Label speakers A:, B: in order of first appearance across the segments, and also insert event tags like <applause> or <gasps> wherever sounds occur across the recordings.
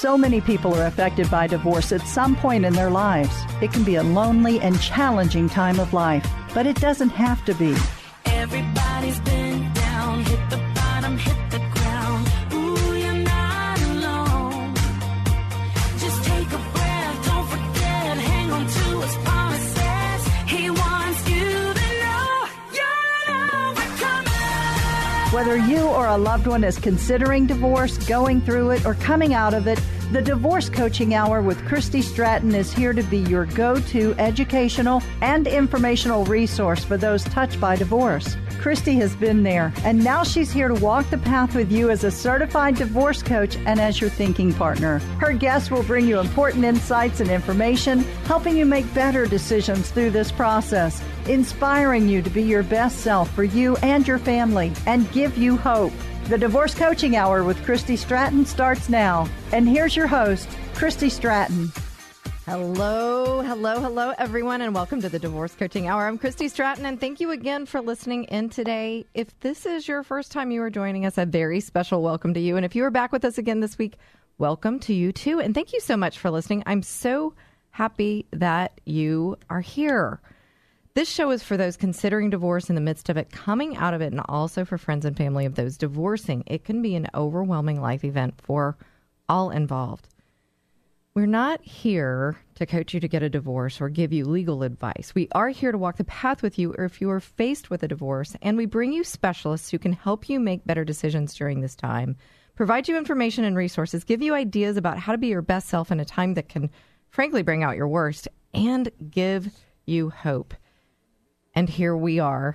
A: So many people are affected by divorce at some point in their lives. It can be a lonely and challenging time of life, but it doesn't have to be.
B: Everybody's been down, hit the bottom, hit the ground. Ooh, you're not alone. Just take a breath, don't forget, hang on to his promises. He wants you to know you're an overcomer.
A: Whether you or a loved one is considering divorce, going through it, or coming out of it, the Divorce Coaching Hour with Christy Stratton is here to be your go to educational and informational resource for those touched by divorce. Christy has been there, and now she's here to walk the path with you as a certified divorce coach and as your thinking partner. Her guests will bring you important insights and information, helping you make better decisions through this process, inspiring you to be your best self for you and your family, and give you hope. The Divorce Coaching Hour with Christy Stratton starts now. And here's your host, Christy Stratton.
C: Hello, hello, hello, everyone, and welcome to the Divorce Coaching Hour. I'm Christy Stratton, and thank you again for listening in today. If this is your first time you are joining us, a very special welcome to you. And if you are back with us again this week, welcome to you too. And thank you so much for listening. I'm so happy that you are here. This show is for those considering divorce in the midst of it, coming out of it, and also for friends and family of those divorcing. It can be an overwhelming life event for all involved. We're not here to coach you to get a divorce or give you legal advice. We are here to walk the path with you if you are faced with a divorce, and we bring you specialists who can help you make better decisions during this time, provide you information and resources, give you ideas about how to be your best self in a time that can, frankly, bring out your worst, and give you hope. And here we are,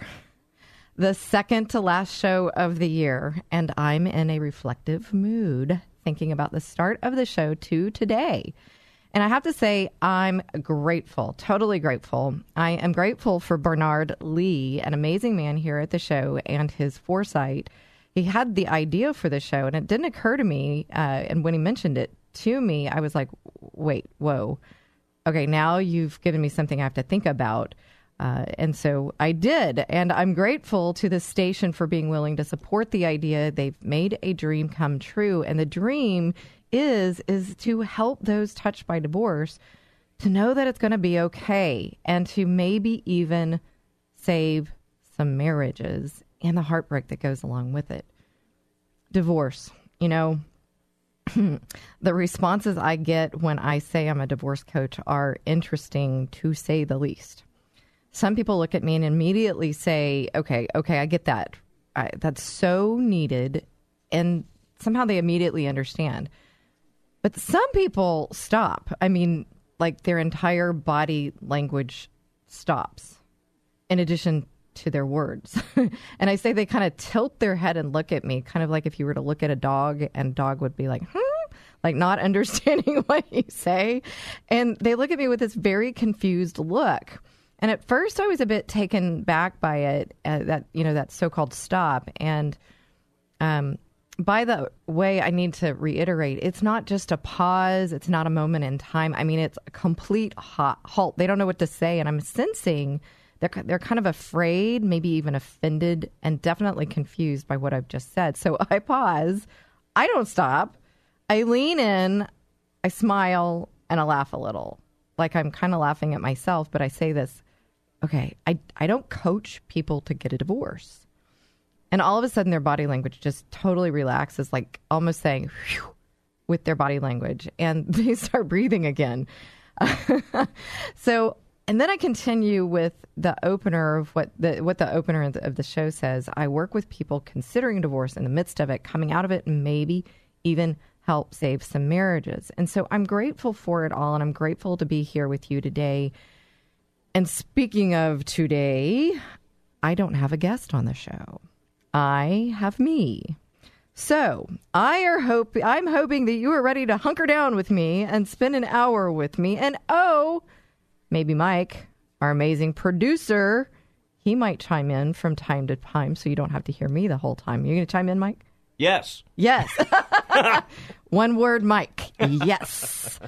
C: the second to last show of the year, and I'm in a reflective mood thinking about the start of the show to today. And I have to say, I'm grateful, totally grateful. I am grateful for Bernard Lee, an amazing man here at the show, and his foresight. He had the idea for the show, and it didn't occur to me. Uh, and when he mentioned it to me, I was like, wait, whoa. Okay, now you've given me something I have to think about. Uh, and so I did. And I'm grateful to the station for being willing to support the idea. They've made a dream come true. And the dream is is to help those touched by divorce to know that it's going to be okay and to maybe even save some marriages and the heartbreak that goes along with it. Divorce, you know, <clears throat> the responses I get when I say I'm a divorce coach are interesting to say the least some people look at me and immediately say, okay, okay, I get that. I, that's so needed. And somehow they immediately understand. But some people stop. I mean, like their entire body language stops in addition to their words. <laughs> and I say they kind of tilt their head and look at me, kind of like if you were to look at a dog and dog would be like, hmm, like not <laughs> understanding what you say. And they look at me with this very confused look. And at first, I was a bit taken back by it, uh, that you know that so-called stop. And um, by the way, I need to reiterate: it's not just a pause. It's not a moment in time. I mean, it's a complete halt. They don't know what to say, and I'm sensing they're they're kind of afraid, maybe even offended, and definitely confused by what I've just said. So <laughs> I pause. I don't stop. I lean in. I smile and I laugh a little, like I'm kind of laughing at myself. But I say this okay, I, I don't coach people to get a divorce. And all of a sudden, their body language just totally relaxes, like almost saying, with their body language, and <laughs> they start breathing again. <laughs> so, and then I continue with the opener of what the what the opener of the show says. I work with people considering divorce in the midst of it, coming out of it, maybe even help save some marriages. And so I'm grateful for it all, and I'm grateful to be here with you today and speaking of today, I don't have a guest on the show. I have me. So I are hope I'm hoping that you are ready to hunker down with me and spend an hour with me. And oh, maybe Mike, our amazing producer, he might chime in from time to time, so you don't have to hear me the whole time. You're going to chime in, Mike?
D: Yes.
C: Yes. <laughs> One word, Mike. Yes.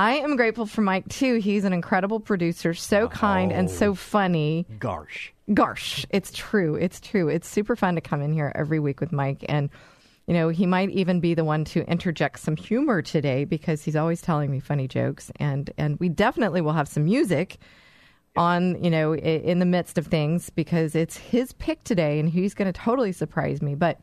C: I am grateful for Mike too. He's an incredible producer, so kind and so funny.
D: Garsh.
C: Garsh. It's true. It's true. It's super fun to come in here every week with Mike and you know, he might even be the one to interject some humor today because he's always telling me funny jokes, and and we definitely will have some music on you know in the midst of things because it's his pick today, and he's going to totally surprise me. But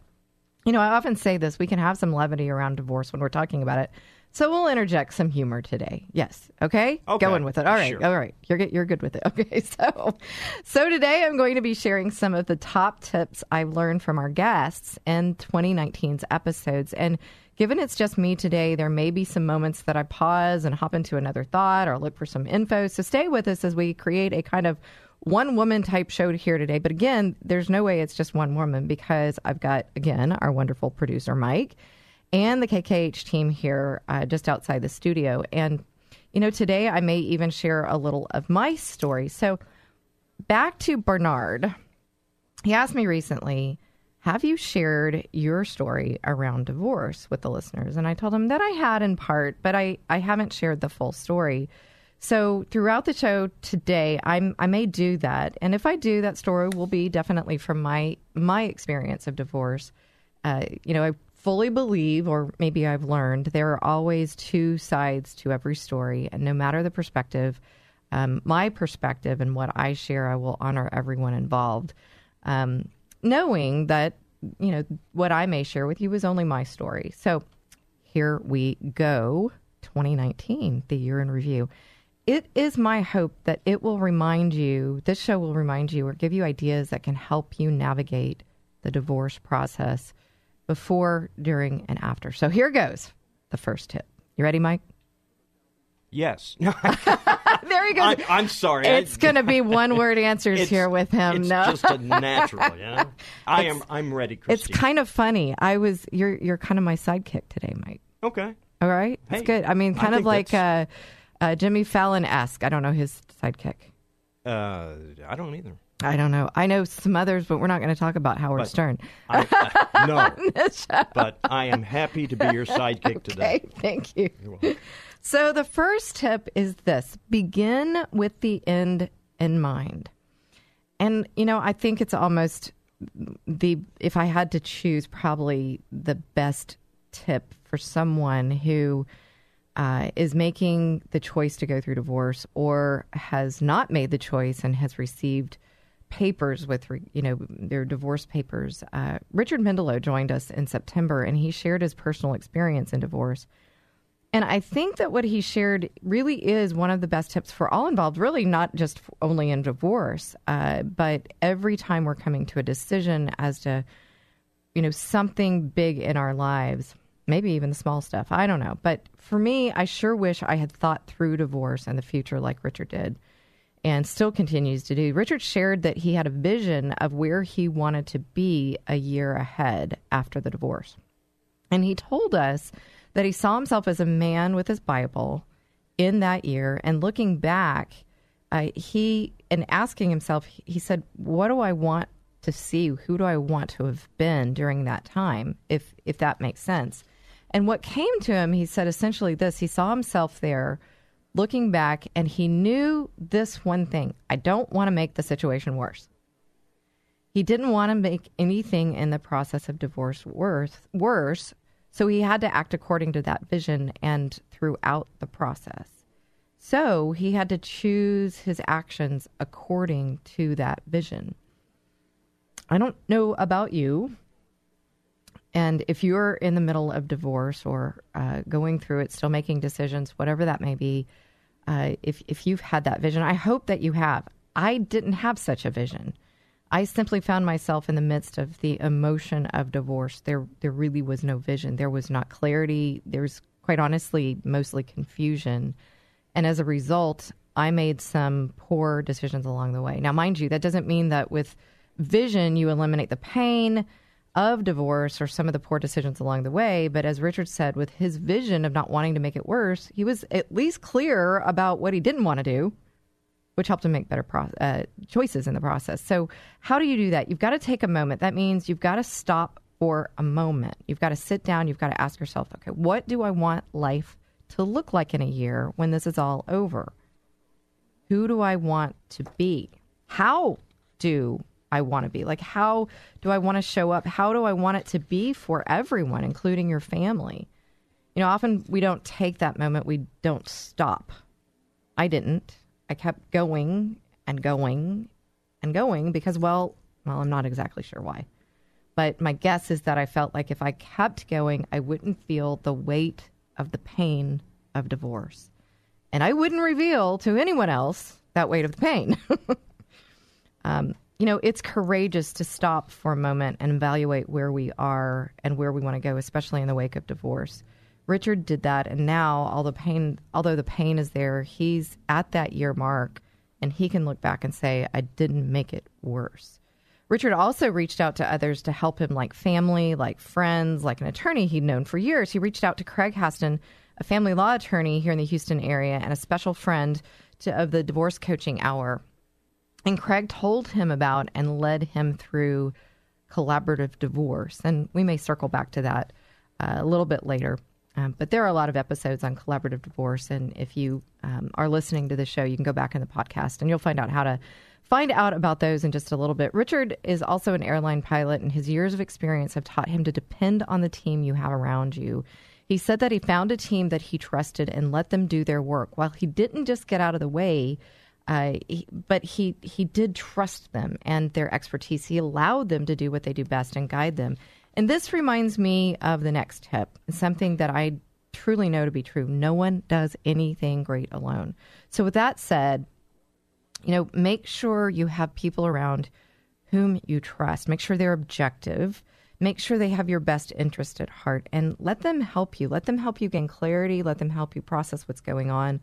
C: you know, I often say this: we can have some levity around divorce when we're talking about it. So we'll interject some humor today. Yes. Okay.
D: Okay.
C: Going with it. All right.
D: Sure.
C: All right. You're good. You're good with it. <laughs> Okay. So, so today I'm going to be sharing some of the top tips I've learned from our guests in 2019's episodes. And given it's just me today, there may be some moments that I pause and hop into another thought or look for some info. So stay with us as we create a kind of one woman type show here today. But again, there's no way it's just one woman because I've got, again, our wonderful producer, Mike, and the KKHT team here uh, just outside the studio. And, you know, today I may even share a little of my story. So back to Bernard. He asked me recently, Have you shared your story around divorce with the listeners? And I told him that I had in part, but I, I haven't shared the full story. So throughout the show today, I'm, I may do that, and if I do, that story will be definitely from my my experience of divorce. Uh, you know, I fully believe, or maybe I've learned, there are always two sides to every story, and no matter the perspective, um, my perspective and what I share, I will honor everyone involved, um, knowing that you know what I may share with you is only my story. So here we go 2019, the year in review. It is my hope that it will remind you, this show will remind you or give you ideas that can help you navigate the divorce process before, during, and after. So here goes the first tip. You ready, Mike?
D: Yes. <laughs> <laughs>
C: there he goes.
D: I, I'm sorry.
C: It's going to be one <laughs> word answers here with him. No.
D: It's
C: no.
D: just a natural, you know. I am. I'm ready,
C: it's kind of funny. I was you're you're kind of my sidekick today, Mike.
D: okay.
C: All right,
D: Hey,
C: it's good. I mean,
D: I
C: kind of like uh, uh, Jimmy Fallon esque. I don't know his sidekick.
D: Uh, I don't either.
C: I don't know. I know some others, but we're not going to talk about Howard
D: But-
C: Stern.
D: I, uh, no, <laughs> but I am happy to be your <laughs> sidekick today.
C: Thank you. So the first tip is this: begin with the end in mind. And you know, I think it's almost the if I had to choose, probably the best tip for someone who uh, is making the choice to go through divorce or has not made the choice and has received papers with you know their divorce papers. Uh, Richard Mendelow joined us in September, and he shared his personal experience in divorce. And I think that what he shared really is one of the best tips for all involved, really not just only in divorce, uh, but every time we're coming to a decision as to, you know, something big in our lives, maybe even the small stuff. I don't know. But for me, I sure wish I had thought through divorce and the future like Richard did and still continues to do. Richard shared that he had a vision of where he wanted to be a year ahead after the divorce. And he told us that he saw himself as a man with his Bible in that year and looking back, uh, he and asking himself, he said, "What do I want to see? Who do I want to have been during that time? If if that makes sense." And what came to him, he said essentially this: he saw himself there, looking back, and he knew this one thing: I don't want to make the situation worse. He didn't want to make anything in the process of divorce worse, worse, so he had to act according to that vision and throughout the process. So he had to choose his actions according to that vision. I don't know about you. And if you're in the middle of divorce or uh, going through it, still making decisions, whatever that may be, uh, if, if you've had that vision, I hope that you have. I didn't have such a vision. I simply found myself in the midst of the emotion of divorce. There, there really was no vision. There was not clarity. There was, quite honestly, mostly confusion. And as a result, I made some poor decisions along the way. Now, mind you, that doesn't mean that with vision you eliminate the pain of divorce or some of the poor decisions along the way. But as Richard said, with his vision of not wanting to make it worse, he was at least clear about what he didn't want to do which helped him make better pro- uh, choices in the process. So, how do you do that? You've got to take a moment. That means you've got to stop for a moment. You've got to sit down. You've got to ask yourself, okay, what do I want life to look like in a year when this is all over? Who do I want to be? How do I want to be? Like, how do I want to show up? How do I want it to be for everyone, including your family? You know, often we don't take that moment, we don't stop. I didn't. I kept going and going and going because, well, well, I'm not exactly sure why. But my guess is that I felt like if I kept going, I wouldn't feel the weight of the pain of divorce. And I wouldn't reveal to anyone else that weight of the pain. <laughs> um, you know, it's courageous to stop for a moment and evaluate where we are and where we want to go, especially in the wake of divorce. Richard did that, and now all the pain, although the pain is there, he's at that year mark, and he can look back and say, "I didn't make it worse." Richard also reached out to others to help him, like family, like friends, like an attorney he'd known for years. He reached out to Craig Haston, a family law attorney here in the Houston area, and a special friend to, of the divorce coaching hour. And Craig told him about and led him through collaborative divorce. And we may circle back to that uh, a little bit later. Um, but there are a lot of episodes on collaborative divorce. And if you um, are listening to the show, you can go back in the podcast and you'll find out how to find out about those in just a little bit. Richard is also an airline pilot, and his years of experience have taught him to depend on the team you have around you. He said that he found a team that he trusted and let them do their work. While he didn't just get out of the way, uh, he, but he he did trust them and their expertise. He allowed them to do what they do best and guide them. And this reminds me of the next tip, something that I truly know to be true. No one does anything great alone. So, with that said, you know, make sure you have people around whom you trust. Make sure they're objective. Make sure they have your best interest at heart and let them help you. Let them help you gain clarity. Let them help you process what's going on.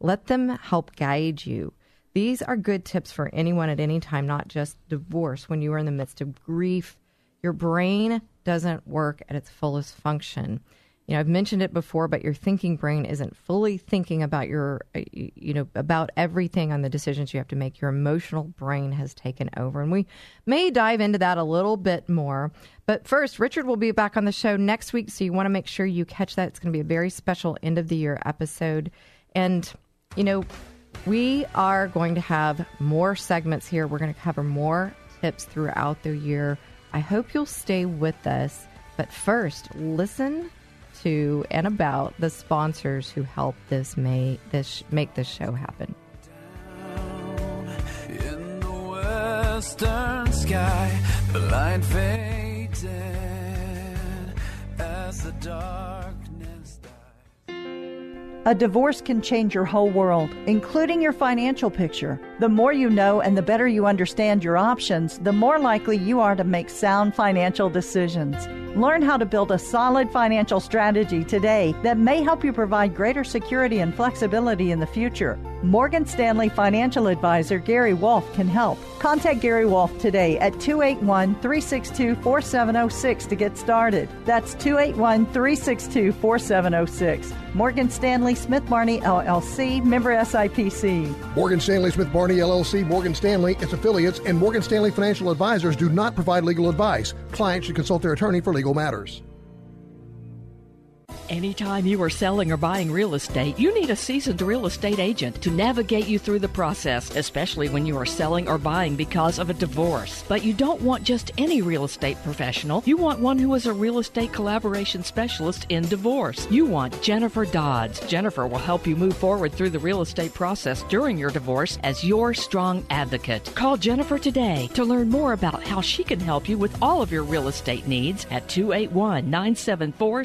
C: Let them help guide you. These are good tips for anyone at any time, not just divorce. When you are in the midst of grief, your brain doesn't work at its fullest function. You know, I've mentioned it before, but your thinking brain isn't fully thinking about your, uh, you know, about everything on the decisions you have to make. Your emotional brain has taken over. And we may dive into that a little bit more. But first, Richard will be back on the show next week. So you want to make sure you catch that. It's going to be a very special end of the year episode. And, you know, we are going to have more segments here. We're going to cover more tips throughout the year. I hope you'll stay with us. But first, listen to and about the sponsors who help this may this make this show happen.
E: Western sky, the light faded as the died.
A: A divorce can change your whole world, including your financial picture. The more you know and the better you understand your options, the more likely you are to make sound financial decisions. Learn how to build a solid financial strategy today that may help you provide greater security and flexibility in the future. Morgan Stanley financial advisor Gary Wolf can help. Contact Gary Wolf today at 281 362 4706 to get started. That's 281 362 4706. Morgan Stanley Smith Barney LLC, member SIPC.
F: Morgan Stanley Smith Barney LLC, Morgan Stanley, its affiliates, and Morgan Stanley Financial Advisors do not provide legal advice. Clients should consult their attorney for legal matters.
G: Anytime you are selling or buying real estate, you need a seasoned real estate agent to navigate you through the process, especially when you are selling or buying because of a divorce. But you don't want just any real estate professional. You want one who is a real estate collaboration specialist in divorce. You want Jennifer Dodds. Jennifer will help you move forward through the real estate process during your divorce as your strong advocate. Call Jennifer today to learn more about how she can help you with all of your real estate needs at 281 974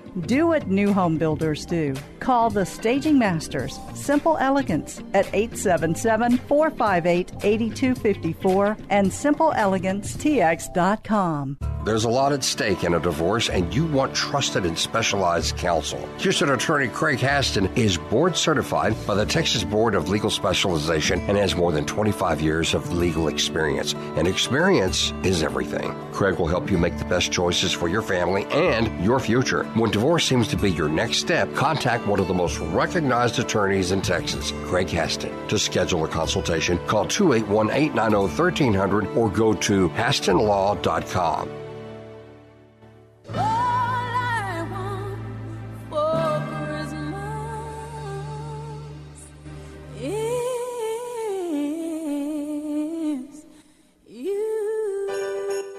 A: Do what new home builders do. Call the Staging Masters, Simple Elegance, at 877 458 8254 and simpleelegancetx.com.
H: There's a lot at stake in a divorce, and you want trusted and specialized counsel. Houston attorney Craig Haston is board certified by the Texas Board of Legal Specialization and has more than 25 years of legal experience. And experience is everything. Craig will help you make the best choices for your family and your future. When divorce seems to be your next step, contact one of the most recognized attorneys in Texas, Craig Haston. To schedule a consultation, call 281 890 1300 or go to hastonlaw.com.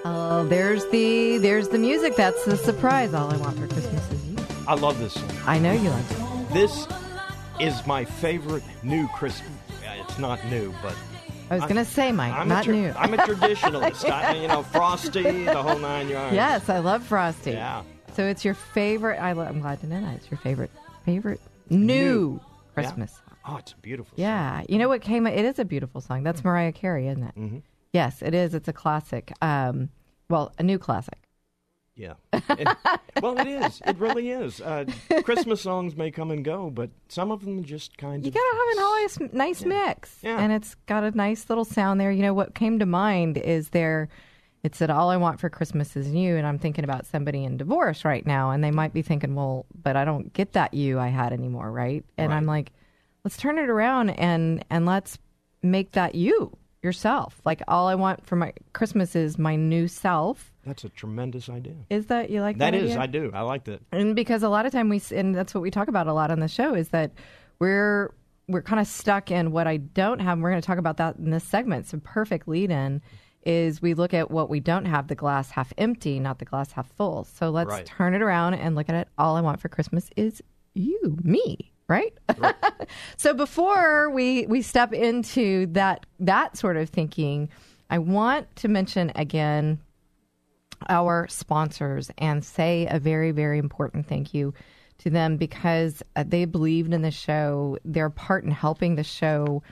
C: Oh, there's the there's the music. That's the surprise. All I want for Christmas.
D: I love this song.
C: I know you like it.
D: This is my favorite new Christmas. It's not new, but
C: I was going to say, Mike,
D: I'm
C: not
D: tra-
C: new.
D: I'm a <laughs> traditionalist. I, you know, Frosty, the whole nine yards.
C: yes, I love Frosty.
D: Yeah.
C: So it's your favorite. I lo- I'm glad to know that it's your favorite favorite new,
D: New. Yeah.
C: Christmas.
D: Oh, it's a beautiful.
C: Yeah, you know what came? It is a beautiful song. That's Mariah Carey, isn't it?
D: Mm-hmm.
C: Yes, it is. It's a classic. Um, well, a new classic.
D: Yeah. And- well, it is. It really is. Uh, Christmas songs may come and go, but some of them just kind
C: You
D: of.
C: You gotta have a nice, nice mix,
D: Yeah.
C: and it's got a nice little sound there. You know what came to mind is there. It said, "All I want for Christmas is you," and I'm thinking about somebody in divorce right now, and they might be thinking, "Well, but I don't get that you I had anymore, right?" And I'm like, "Let's turn it around and and let's make that you yourself. Like, all I want for my Christmas is my new self."
D: That's a tremendous idea.
C: Is that you like that?
D: That is.
C: idea?
D: I do. I like that.
C: and because a lot of time we and that's what we talk about a lot on the show is that we're we're kind of stuck in what I don't have. And we're going to talk about that in this segment. So perfect lead in is we look at what we don't have, the glass half empty, not the glass half full. So let's
D: Right.
C: turn it around and look at it. All I want for Christmas is you, me, right? <laughs> so before we we step into that that sort of thinking, I want to mention again our sponsors and say a very, very important thank you to them because uh, they believed in the show. Their part in helping the show,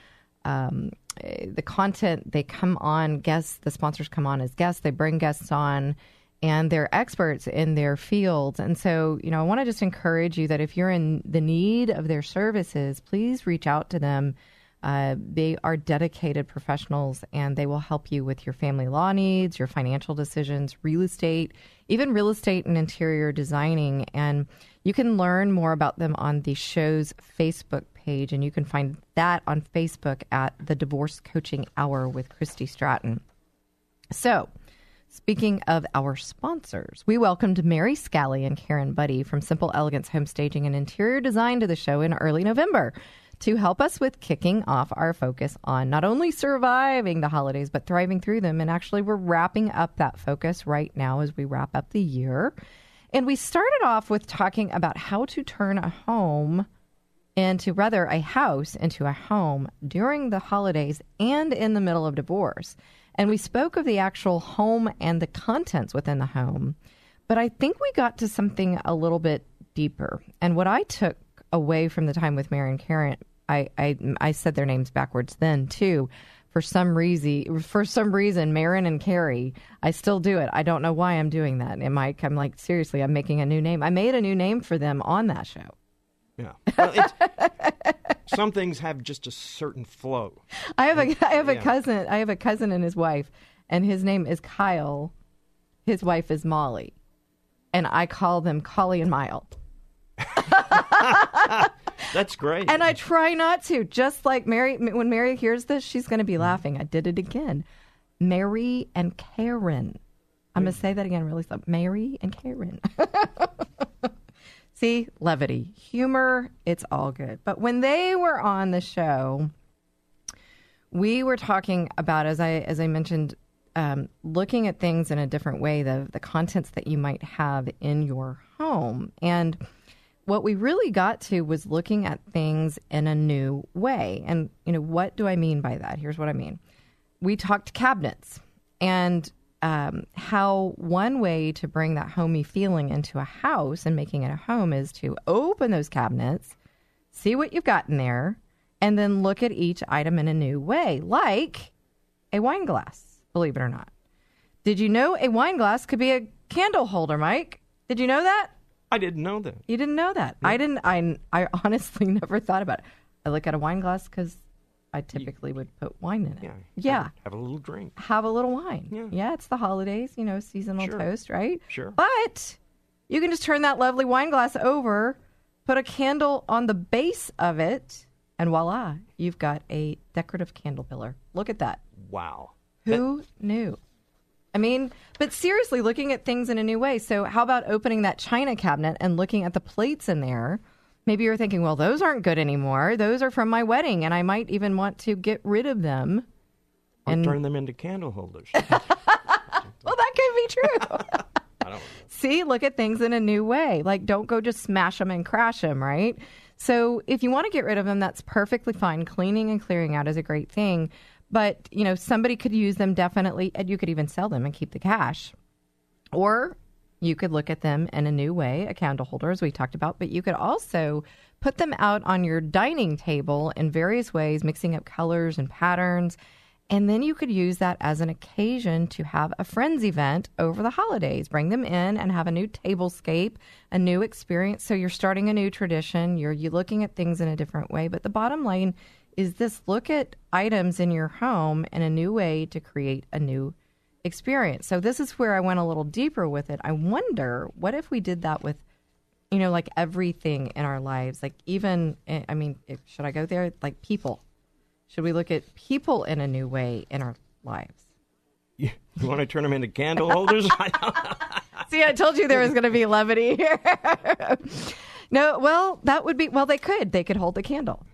C: um, eh, the content, they come on, guests, the sponsors come on as guests, they bring guests on, and they're experts in their fields. And so, you know, I want to just encourage you that if you're in the need of their services, please reach out to them. Uh, they are dedicated professionals and they will help you with your family law needs, your financial decisions, real estate, even real estate and interior designing. And you can learn more about them on the show's Facebook page, and you can find that on Facebook at the Divorce Coaching Hour with Christy Stratton. So, Speaking of our sponsors, we welcomed Mary Scally and Karen Buddy from Simple Elegance Home Staging and Interior Design to the show in early November to help us with kicking off our focus on not only surviving the holidays, but thriving through them. And actually, we're wrapping up that focus right now as we wrap up the year. And we started off with talking about how to turn a home into rather a house into a home during the holidays and in the middle of divorce. And we spoke of the actual home and the contents within the home. But I think we got to something a little bit deeper. And what I took away from the time with Mary and Karen, I, I, I said their names backwards then too. For some reason, for some reason, Marin and Carrie, I still do it. I don't know why I'm doing that. And Mike, I'm like, seriously, I'm making a new name. I made a new name for them on that show.
D: Yeah. Well, it's, <laughs> some things have just a certain flow.
C: I have a I have a cousin. I have a cousin and his wife, and his name is Kyle. His wife is Molly, and I call them Collie and Mile. <laughs>
D: That's great.
C: And I try not to. Just like Mary, when Mary hears this, she's going to be laughing. I did it again. Mary and Karen. I'm going to say that again really slow. Mary and Karen. <laughs> See, levity, humor, it's all good. But when they were on the show, we were talking about as I as I mentioned, um, looking at things in a different way, the the contents that you might have in your home, and what we really got to was looking at things in a new way. And you know, what do I mean by that? Here's what I mean. We talked cabinets and um, how one way to bring that homey feeling into a house and making it a home is to open those cabinets, see what you've got in there, and then look at each item in a new way, like a wine glass, believe it or not. Did you know a wine glass could be a candle holder, Mike? Did you know that?
D: I didn't know that.
C: You didn't know that. I didn't. I I honestly <laughs> never thought about it. I look at a wine glass because I typically would put wine in it.
D: Yeah.
C: Yeah.
D: Have, a little drink.
C: Have a little wine.
D: Yeah. Yeah.
C: it's the holidays. You know, seasonal
D: Sure.
C: toast, right?
D: Sure.
C: But you can just turn that lovely wine glass over, put a candle on the base of it, and voila, you've got a decorative candle pillar. Look at that.
D: Wow.
C: Who knew? I mean, but seriously, looking at things in a new way. So, how about opening that china cabinet and looking at the plates in there? Maybe you're thinking, well, those aren't good anymore. Those are from my wedding, and I might even want to get rid of them.
D: Or
C: And-
D: turn them into candle holders. <laughs>
C: Well, that could be true. <laughs>
D: I don't
C: See, look at things in a new way. Like, don't go just smash them and crash them, right? So, if you want to get rid of them, that's perfectly fine. Cleaning and clearing out is a great thing. But, you know, somebody could use them definitely, and you could even sell them and keep the cash. Or you could look at them in a new way, a candle holder, as we talked about, but you could also put them out on your dining table in various ways, mixing up colors and patterns. And then you could use that as an occasion to have a friends event over the holidays. Bring them in and have a new tablescape, a new experience. So you're starting a new tradition. You're you looking at things in a different way. But the bottom line is this look at items in your home in a new way to create a new experience. So this is where I went a little deeper with it. I wonder what if we did that with you know like everything in our lives, like even eh, I mean, if, should I go there like people? Should we look at people in a new way in our lives?
D: You, you want to turn them into candle holders? <laughs>
C: See, I told you there was going to be levity here. <laughs> no, well, that would be well. They could. They could hold the candle.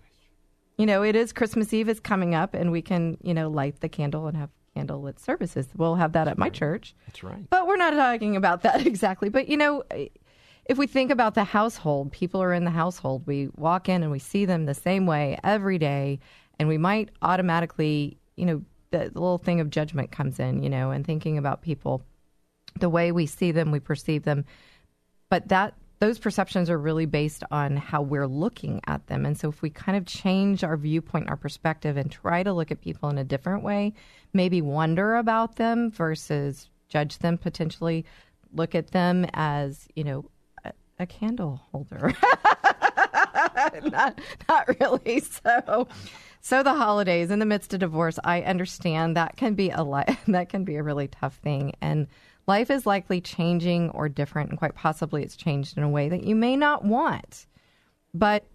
C: You know, it is Christmas Eve is coming up, and we can you know light the candle and have candlelit services. We'll have that at my church.
D: That's right.
C: But we're not talking about <laughs> that exactly. But you know, if we think about the household, people are in the household. We walk in and we see them the same way every day, and we might automatically, you know, the, the little thing of judgment comes in, you know, and thinking about people, the way we see them, we perceive them. But that those perceptions are really based on how we're looking at them. And so if we kind of change our viewpoint, our perspective, and try to look at people in a different way, maybe wonder about them versus judge them potentially, look at them as, you know, a, a candle holder. <laughs> not, not really. So, so the holidays in the midst of divorce, I understand that can be a li- <laughs> that can be a really tough thing, and life is likely changing or different, and quite possibly it's changed in a way that you may not want. But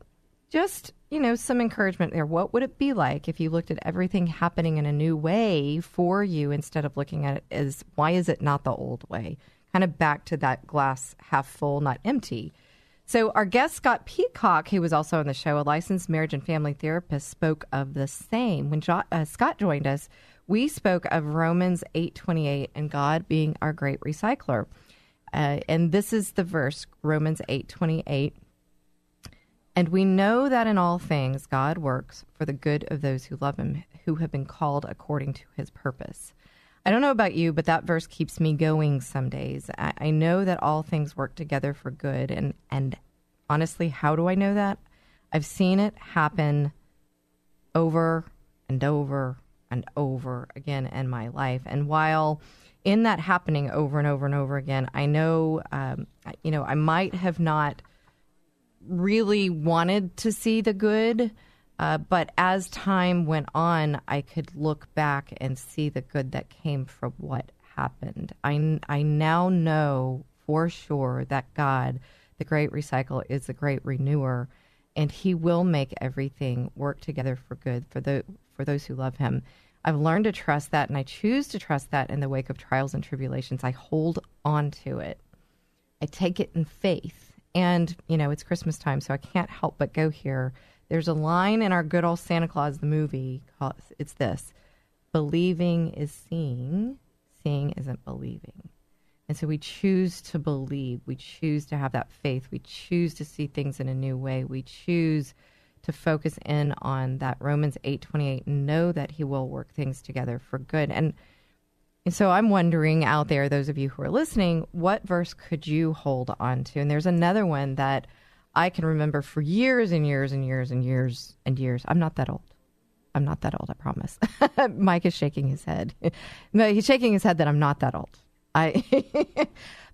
C: just you know, some encouragement there. What would it be like if you looked at everything happening in a new way for you instead of looking at it as why is it not the old way? Kind of back to that glass half full, not empty. So, our guest Scott Peacock, who was also on the show, a licensed marriage and family therapist, spoke of the same. When jo- uh, Scott joined us, we spoke of Romans eight twenty eight and God being our great recycler. Uh, and this is the verse, Romans eight twenty eight. And we know that in all things God works for the good of those who love him, who have been called according to his purpose. I don't know about you, but that verse keeps me going some days. I, I know that all things work together for good. And, and honestly, how do I know that? I've seen it happen over and over and over again in my life. And while in that happening over and over and over again, I know, um, you know, I might have not really wanted to see the good. Uh, but as time went on, I could look back and see the good that came from what happened. I, I now know for sure that God, the great recycle, is the great renewer, and He will make everything work together for good for the for those who love Him. I've learned to trust that, and I choose to trust that in the wake of trials and tribulations. I hold on to it. I take it in faith. And, you know, it's Christmas time, so I can't help but go here. There's a line in our good old Santa Clause, the movie, called, it's this believing is seeing, seeing isn't believing. And so we choose to believe. We choose to have that faith. We choose to see things in a new way. We choose to focus in on that Romans 8:28 and know that he will work things together for good. And so I'm wondering out there, those of you who are listening, what verse could you hold on to? And there's another one that I can remember for years and years and years and years and years. I'm not that old. I'm not that old, I promise. <laughs> Mike is shaking his head. <laughs> no, he's shaking his head that I'm not that old. I <laughs>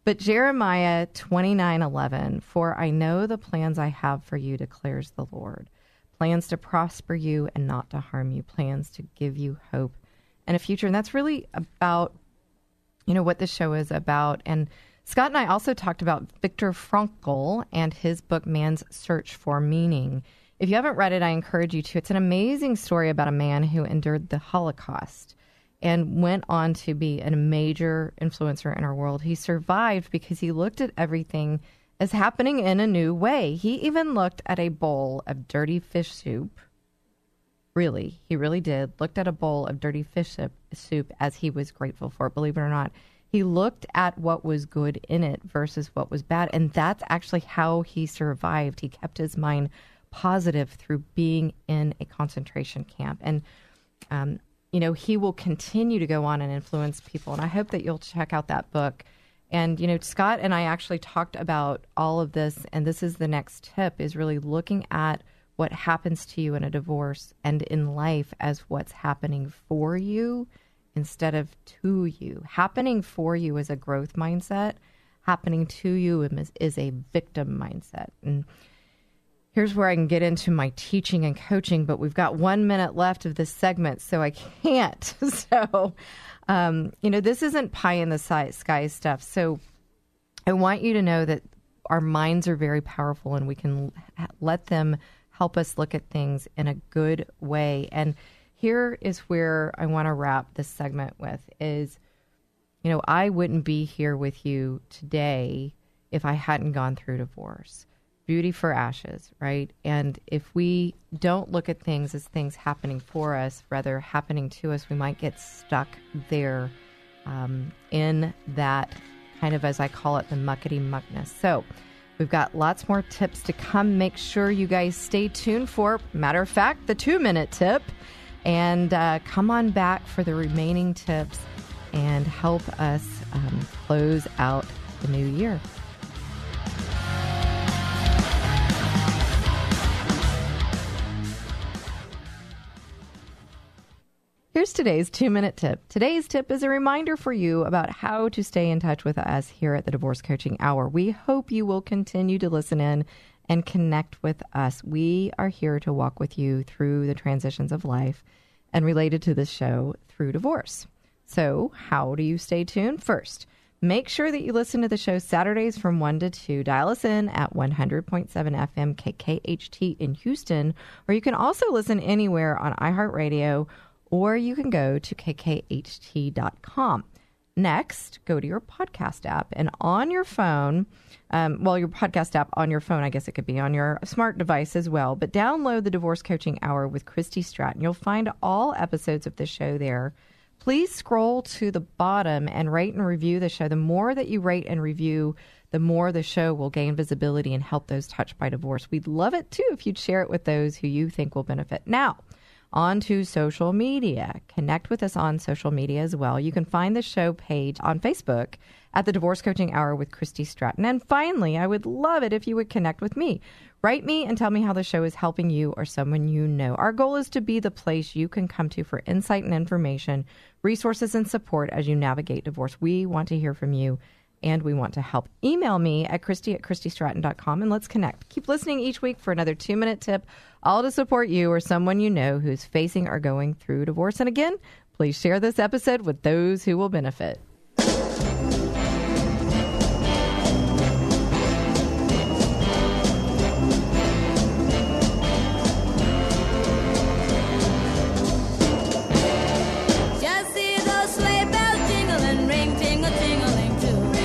C: But Jeremiah 29:11, for I know the plans I have for you declares the Lord. Plans to prosper you and not to harm you, plans to give you hope and a future. And that's really about you know what the show is about and Scott and I also talked about Viktor Frankl and his book Man's Search for Meaning. If you haven't read it, I encourage you to. It's an amazing story about a man who endured the Holocaust and went on to be a major influencer in our world. He survived because he looked at everything as happening in a new way. He even looked at a bowl of dirty fish soup. Really, he really did. Looked at a bowl of dirty fish soup, as he was grateful for it, believe it or not. He looked at what was good in it versus what was bad. And that's actually how he survived. He kept his mind positive through being in a concentration camp. And um, you know, he will continue to go on and influence people. And I hope that you'll check out that book. And, you know, Scott and I actually talked about all of this. And this is the next tip is really looking at what happens to you in a divorce and in life as what's happening for you instead of to you. Happening for you is a growth mindset. Happening to you is, is a victim mindset. And here's where I can get into my teaching and coaching, but we've got one minute left of this segment, so I can't. <laughs> so, um, you know, this isn't pie in the sky stuff. So, I want you to know that our minds are very powerful and we can let them help us look at things in a good way. And here is where I want to wrap this segment with is, you know, I wouldn't be here with you today if I hadn't gone through divorce beauty for ashes, right? And if we don't look at things as things happening for us, rather happening to us, we might get stuck there um, in that kind of, as I call it, the muckety muckness. So we've got lots more tips to come. Make sure you guys stay tuned for, matter of fact, the two minute tip. And uh, come on back for the remaining tips and help us um, close out the new year. Here's today's two minute tip. Today's tip is a reminder for you about how to stay in touch with us here at the Divorce Coaching Hour. We hope you will continue to listen in and connect with us. We are here to walk with you through the transitions of life and related to this show through divorce. So, how do you stay tuned? First, make sure that you listen to the show Saturdays from 1 to 2. Dial us in at 100.7 FM KKHT in Houston, or you can also listen anywhere on iHeartRadio or you can go to kkht.com. Next, go to your podcast app and on your phone, um, well, your podcast app on your phone, I guess it could be on your smart device as well, but download the Divorce Coaching Hour with Christy Stratton. You'll find all episodes of the show there. Please scroll to the bottom and rate and review the show. The more that you rate and review, the more the show will gain visibility and help those touched by divorce. We'd love it too if you'd share it with those who you think will benefit. Now, onto social media. Connect with us on social media as well. You can find the show page on Facebook at the Divorce Coaching Hour with Christy Stratton. And finally, I would love it if you would connect with me. Write me and tell me how the show is helping you or someone you know. Our goal is to be the place you can come to for insight and information, resources and support as you navigate divorce. We want to hear from you and we want to help. Email me at Christy at ChristyStratton.com and let's connect. Keep listening each week for another two minute tip, all to support you or someone you know who's facing or going through divorce. And again, please share this episode with those who will benefit.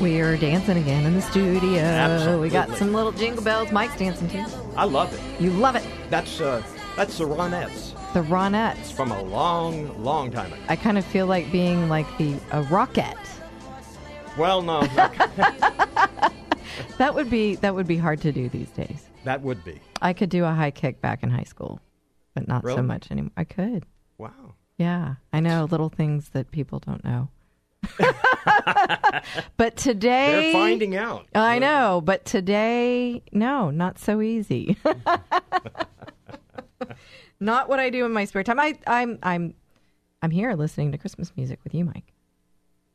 C: We are dancing again in the studio.
D: Absolutely.
C: We got some little jingle bells. Mike's dancing too.
D: I love it.
C: You love it.
D: That's uh, that's the Ronettes
C: The Ronettes.
D: from a long, long time ago.
C: I kind of feel like being like the a Rockette.
D: Well, no, that, <laughs> <laughs>
C: That would be that would be hard to do these days.
D: that would be.
C: I could do a high kick back in high school, but not so much anymore. I could.
D: Wow.
C: Yeah, I know little things that people don't know. <laughs> <laughs> but today
D: They're finding out.
C: I know, but today, no, not so easy. <laughs> not what I do in my spare time. I, I'm I'm I'm here listening to Christmas music with you, Mike.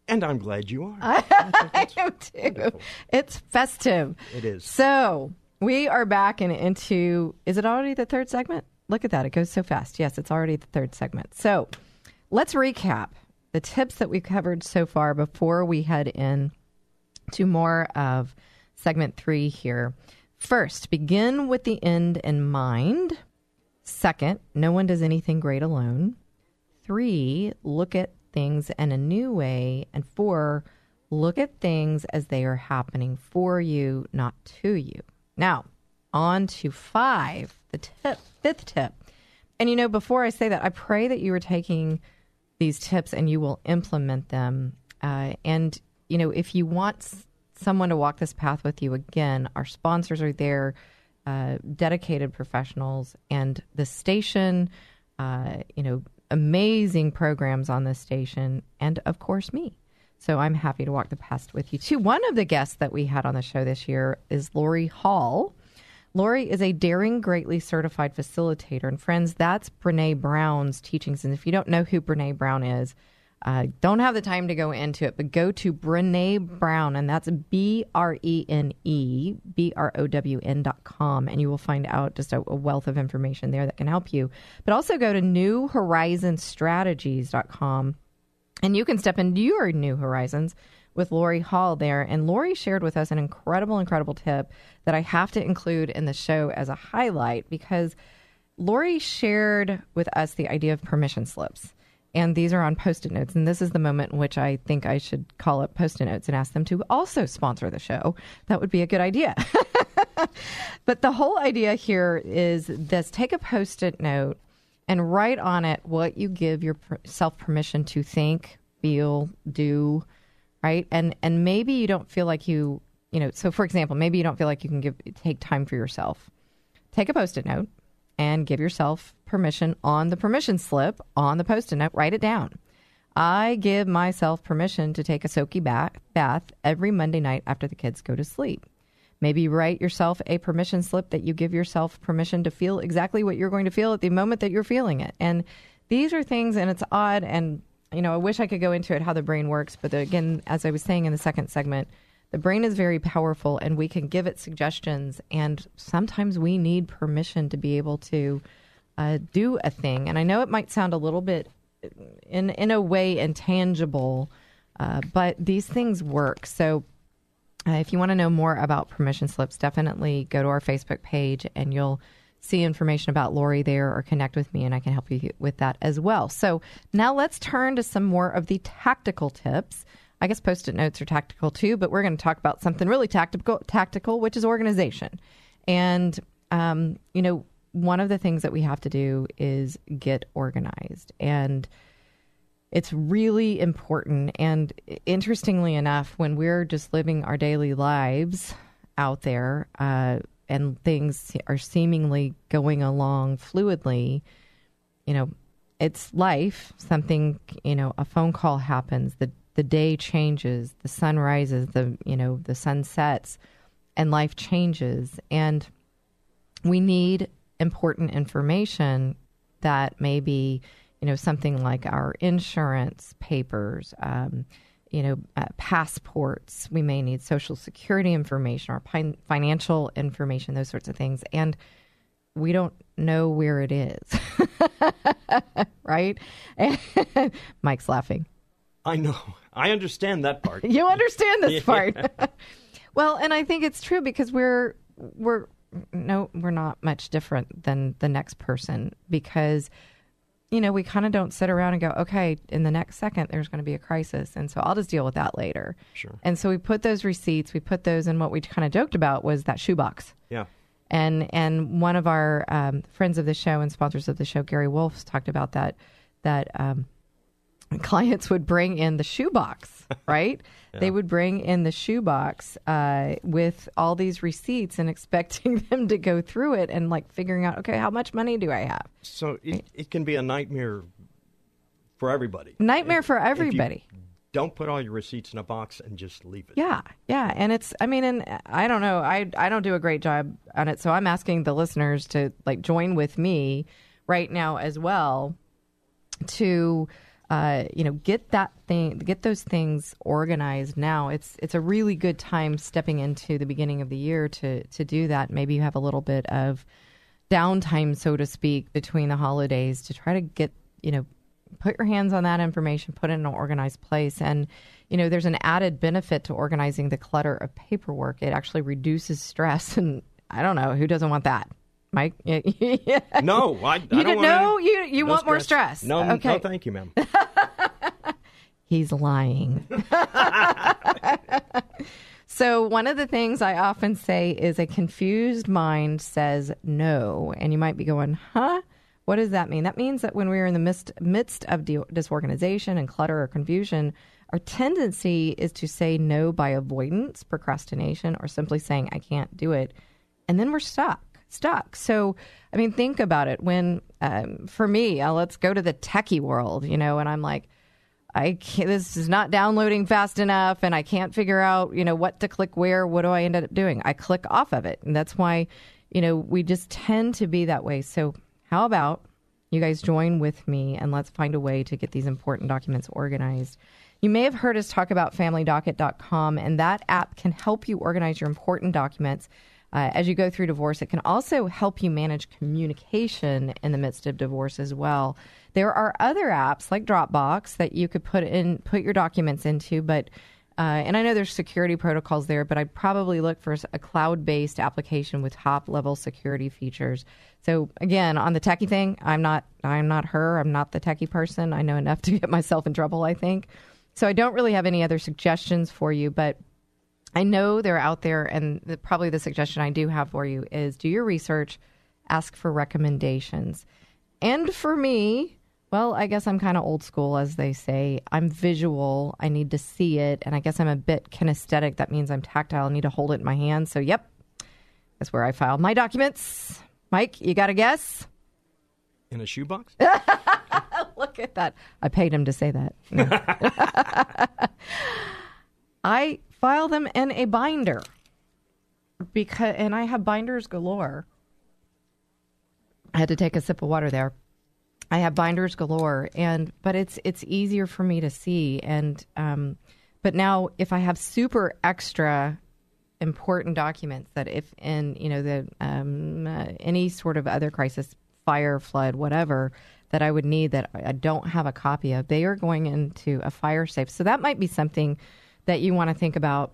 D: And I'm glad you are. <laughs>
C: I am too. It's festive.
D: It is.
C: So we are back and into. Is it already the third segment? Look at that. It goes so fast. Yes, it's already the third segment. So let's recap the tips that we covered so far before we head in to more of segment three here. First, begin with the end in mind. Second, no one does anything great alone. Three, look at things in a new way. And four, look at things as they are happening for you, not to you. Now, on to five, the tip, fifth tip. And you know, before I say that, I pray that you are taking these tips and you will implement them. Uh, and, you know, if you want someone to walk this path with you again, our sponsors are there, uh, dedicated professionals, and the station, uh, you know, amazing programs on this station, and of course, me. So I'm happy to walk the path with you too. One of the guests that we had on the show this year is Lori Hall. Lori is a Daring Greatly certified facilitator. And friends, that's Brene Brown's teachings. And if you don't know who Brene Brown is, uh, don't have the time to go into it, but go to Brene Brown, and that's B R E N E B R O W N dot com, and you will find out just a, a wealth of information there that can help you. But also go to newhorizonstrategies.com and you can step into your new horizons with Lori Hall there. And Lori shared with us an incredible, incredible tip that I have to include in the show as a highlight because Lori shared with us the idea of permission slips. And these are on post it notes. And this is the moment in which I think I should call up post it notes and ask them to also sponsor the show. That would be a good idea. <laughs> but the whole idea here is this take a post it note and write on it what you give yourself permission to think, feel, do, right? And and maybe you don't feel like you, you know, so for example, maybe you don't feel like you can give take time for yourself. Take a post-it note and give yourself permission on the permission slip on the post-it note, write it down. I give myself permission to take a soaky bath, bath every Monday night after the kids go to sleep. Maybe write yourself a permission slip that you give yourself permission to feel exactly what you're going to feel at the moment that you're feeling it. And these are things, and it's odd, and you know, I wish I could go into it how the brain works, but again, as I was saying in the second segment, the brain is very powerful, and we can give it suggestions, and sometimes we need permission to be able to uh, do a thing. And I know it might sound a little bit, in in a way, intangible, uh, but these things work. So. Uh, if you want to know more about permission slips, definitely go to our Facebook page and you'll see information about Lori there or connect with me and I can help you with that as well. So now let's turn to some more of the tactical tips. I guess post it notes are tactical too, but we're going to talk about something really tactical, tactical, which is organization. And, um, you know, one of the things that we have to do is get organized. And it's really important. And interestingly enough, when we're just living our daily lives out there uh, and things are seemingly going along fluidly, you know, it's life. Something, you know, a phone call happens, the the day changes, the sun rises, the you know, the sun sets, and life changes. And we need important information that maybe you know something like our insurance papers um, you know uh, passports we may need social security information or pin- financial information those sorts of things and we don't know where it is <laughs> right <laughs> mike's laughing
D: I know. I understand that part.
C: you understand this <laughs>
D: Yeah.
C: part well and i think it's true because we're we're no we're not much different than the next person because you know we kind of don't sit around and go okay in the next second there's going to be a crisis and so i'll just deal with that later
D: Sure.
C: and so we put those receipts we put those in what we kind of joked about was that shoebox
D: Yeah.
C: and and one of our um, friends of the show and sponsors of the show, Gary Wolf, talked about that that um, <laughs> clients would bring in the shoebox, right? <laughs> They would bring in the shoebox uh, with all these receipts and <laughs> expecting them to go through it and like figuring out, okay, how much money do I have?
D: So it, it can be a nightmare for everybody.
C: Nightmare
D: If-
C: for everybody.
D: don't put all your receipts in a box and just leave it.
C: Yeah, yeah, and it's. I mean, and I don't know. I I don't do a great job on it, so I'm asking the listeners to like join with me. right now as well to uh, you know get that thing get those things organized now. It's it's a really good time stepping into the beginning of the year to to do that. Maybe you have a little bit of downtime so to speak between the holidays to try to get you know put your hands on that information put it in an organized place. And you know there's an added benefit to organizing the clutter of paperwork. It actually reduces stress <laughs> and i don't know who doesn't want that mike yeah. <laughs>
D: No, I, I
C: you
D: don't
C: didn't
D: want
C: know
D: any-
C: you you
D: no
C: want more stress
D: No,
C: okay
D: no, thank you, ma'am. <laughs>
C: He's lying. <laughs> so, one of the things I often say is a confused mind says no. And you might be going, huh? What does that mean? That means that when we're in the midst, midst of de- disorganization and clutter or confusion, our tendency is to say no by avoidance, procrastination, or simply saying, I can't do it. And then we're stuck stuck. So, I mean, think about it. When, um, for me, uh, let's go to the techie world, you know, and I'm like, I can't, this is not downloading fast enough and I can't figure out, you know, what to click where. What do I end up doing? I click off of it. And that's why, you know, we just tend to be that way. So, how about you guys join with me and let's find a way to get these important documents organized? You may have heard us talk about familydocket.com, and that app can help you organize your important documents uh, as you go through divorce. It can also help you manage communication in the midst of divorce as well. There are other apps like Dropbox that you could put in put your documents into, but uh, and I know there's security protocols there, but I'd probably look for a cloud based application with top level security features. So again, on the techie thing, I'm not I'm not her. I'm not the techie person. I know enough <laughs> to get myself in trouble. I think. So I don't really have any other suggestions for you, but I know they're out there, and the, probably the suggestion I do have for you is do your research, ask for recommendations. And for me, well, I guess I'm kind of old school, as they say. I'm visual. I need to see it. And I guess I'm a bit kinesthetic. That means I'm tactile. I need to hold it in my hand. So, yep, that's where I filed my documents. Mike, you got a guess?
D: In a shoebox? <laughs>
C: Look at that. I paid him to say that. No. <laughs> <laughs> I file them in a binder because, and I have binders galore. I had to take a sip of water there. I have binders galore, and but it's it's easier for me to see. And um, but now if I have super extra important documents that if in you know the um, uh, any sort of other crisis, fire, flood, whatever that I would need that I don't have a copy of, they are going into a fire safe. So that might be something that you want to think about.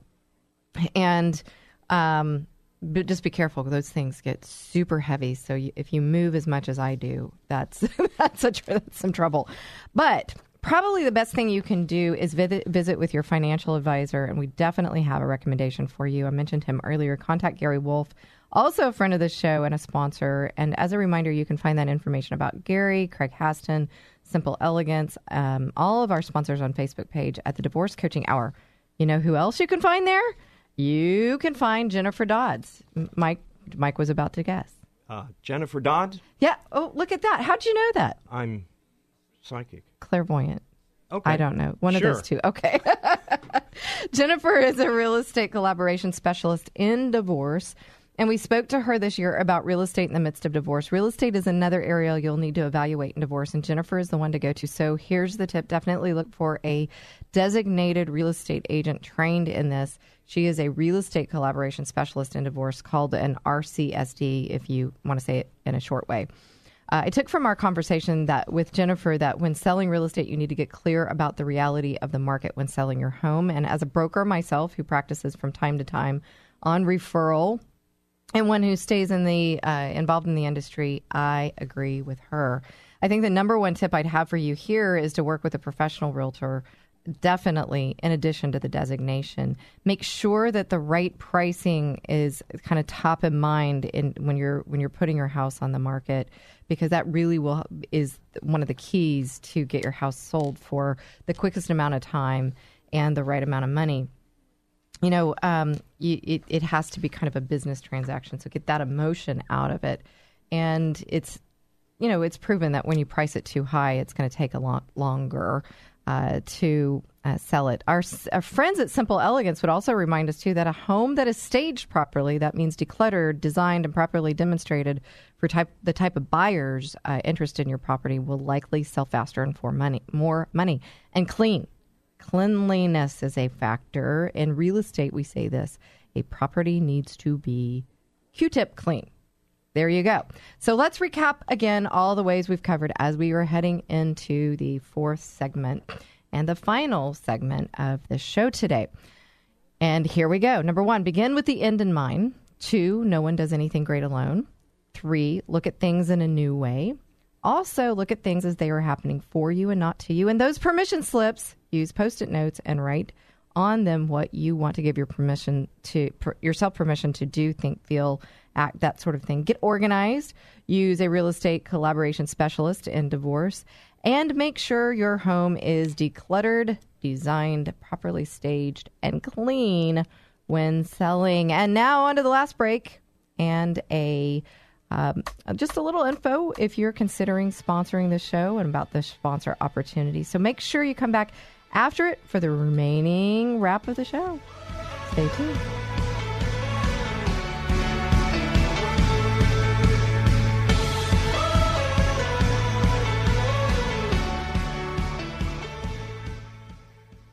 C: And um, but just be careful. Those things get super heavy. So you, if you move as much as I do, that's <laughs> that's, a, that's some trouble. But probably the best thing you can do is visit, visit with your financial advisor, and we definitely have a recommendation for you. I mentioned him earlier. Contact Gary Wolf, also a friend of the show and a sponsor. And as a reminder, you can find that information about Gary, Craig Haston, Simple Elegance, um, all of our sponsors on Facebook page at the Divorce Coaching Hour. You know who else you can find there? You can find Jennifer Dodds. Mike Mike was about to guess.
D: Uh, Jennifer Dodd?
C: Yeah. Oh, look at that. How'd you know that?
D: I'm psychic.
C: Clairvoyant.
D: Okay.
C: I don't know. One
D: Sure.
C: of those two. Okay. <laughs> Jennifer is a real estate collaboration specialist in divorce. And we spoke to her this year about real estate in the midst of divorce. Real estate is another area you'll need to evaluate in divorce, and Jennifer is the one to go to. So here's the tip definitely look for a designated real estate agent trained in this. She is a real estate collaboration specialist in divorce called an RCSD, if you want to say it in a short way. Uh, I took from our conversation that with Jennifer that when selling real estate, you need to get clear about the reality of the market when selling your home. And as a broker myself, who practices from time to time on referral, and one who stays in the uh, involved in the industry, I agree with her. I think the number one tip I'd have for you here is to work with a professional realtor. Definitely, in addition to the designation, make sure that the right pricing is kind of top of mind in when you're when you're putting your house on the market, because that really will is one of the keys to get your house sold for the quickest amount of time and the right amount of money you know, um, you, it, it has to be kind of a business transaction. So get that emotion out of it. And it's, you know, it's proven that when you price it too high, it's going to take a lot longer. Uh, to uh, sell it. Our, our friends at Simple Elegance would also remind us too that a home that is staged properly, that means decluttered, designed, and properly demonstrated for type the type of buyers uh, interested in your property, will likely sell faster and for money, more money, and clean. Cleanliness is a factor in real estate. We say this: a property needs to be Q-tip clean. There you go. So let's recap again all the ways we've covered as we were heading into the fourth segment and the final segment of the show today. And here we go. Number one, begin with the end in mind. Two, no one does anything great alone. Three, look at things in a new way. Also, look at things as they are happening for you and not to you. And those permission slips, use post it notes and write on them what you want to give your permission to per, yourself permission to do, think, feel, act, that sort of thing. Get organized. Use a real estate collaboration specialist in divorce, and make sure your home is decluttered, designed, properly staged, and clean when selling. And now on to the last break and a um, just a little info if you're considering sponsoring the show and about the sponsor opportunity. So make sure you come back after it for the remaining wrap of the show. Stay tuned.